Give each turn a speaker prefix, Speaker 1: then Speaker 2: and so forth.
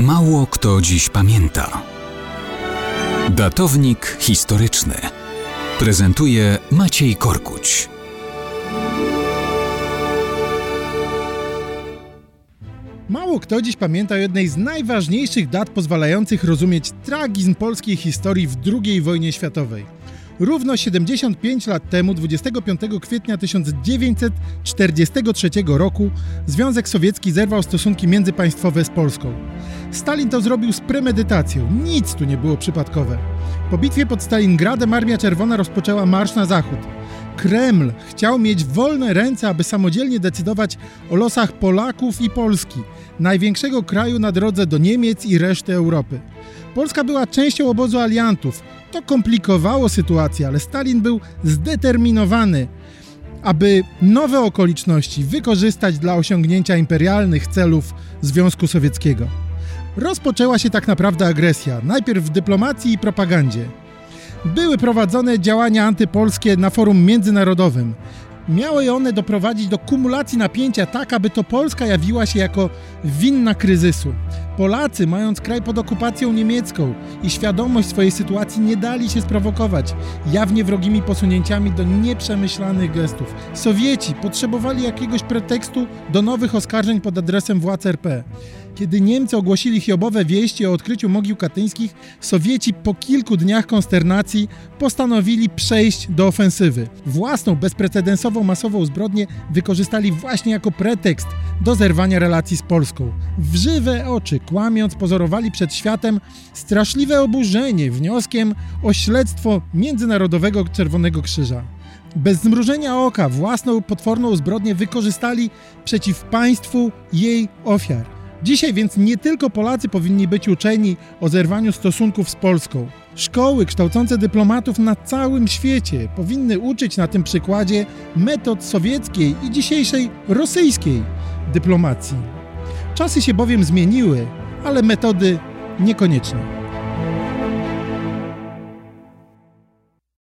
Speaker 1: Mało kto dziś pamięta. Datownik historyczny prezentuje Maciej Korkuć.
Speaker 2: Mało kto dziś pamięta o jednej z najważniejszych dat pozwalających rozumieć tragizm polskiej historii w II wojnie światowej. Równo 75 lat temu, 25 kwietnia 1943 roku, Związek Sowiecki zerwał stosunki międzypaństwowe z Polską. Stalin to zrobił z premedytacją, nic tu nie było przypadkowe. Po bitwie pod Stalingradem Armia Czerwona rozpoczęła marsz na zachód. Kreml chciał mieć wolne ręce, aby samodzielnie decydować o losach Polaków i Polski, największego kraju na drodze do Niemiec i reszty Europy. Polska była częścią obozu aliantów. To komplikowało sytuację, ale Stalin był zdeterminowany, aby nowe okoliczności wykorzystać dla osiągnięcia imperialnych celów Związku Sowieckiego. Rozpoczęła się tak naprawdę agresja, najpierw w dyplomacji i propagandzie. Były prowadzone działania antypolskie na forum międzynarodowym. Miały one doprowadzić do kumulacji napięcia tak, aby to Polska jawiła się jako winna kryzysu. Polacy, mając kraj pod okupacją niemiecką i świadomość swojej sytuacji, nie dali się sprowokować jawnie wrogimi posunięciami do nieprzemyślanych gestów. Sowieci potrzebowali jakiegoś pretekstu do nowych oskarżeń pod adresem władz RP. Kiedy Niemcy ogłosili hiobowe wieści o odkryciu mogił katyńskich, Sowieci po kilku dniach konsternacji postanowili przejść do ofensywy. Własną, bezprecedensową masową zbrodnię wykorzystali właśnie jako pretekst do zerwania relacji z Polską. W żywe oczy, kłamiąc, pozorowali przed światem straszliwe oburzenie wnioskiem o śledztwo Międzynarodowego Czerwonego Krzyża. Bez zmrużenia oka własną potworną zbrodnię wykorzystali przeciw państwu jej ofiar. Dzisiaj więc nie tylko Polacy powinni być uczeni o zerwaniu stosunków z Polską. Szkoły kształcące dyplomatów na całym świecie powinny uczyć na tym przykładzie metod sowieckiej i dzisiejszej rosyjskiej dyplomacji. Czasy się bowiem zmieniły, ale metody niekoniecznie.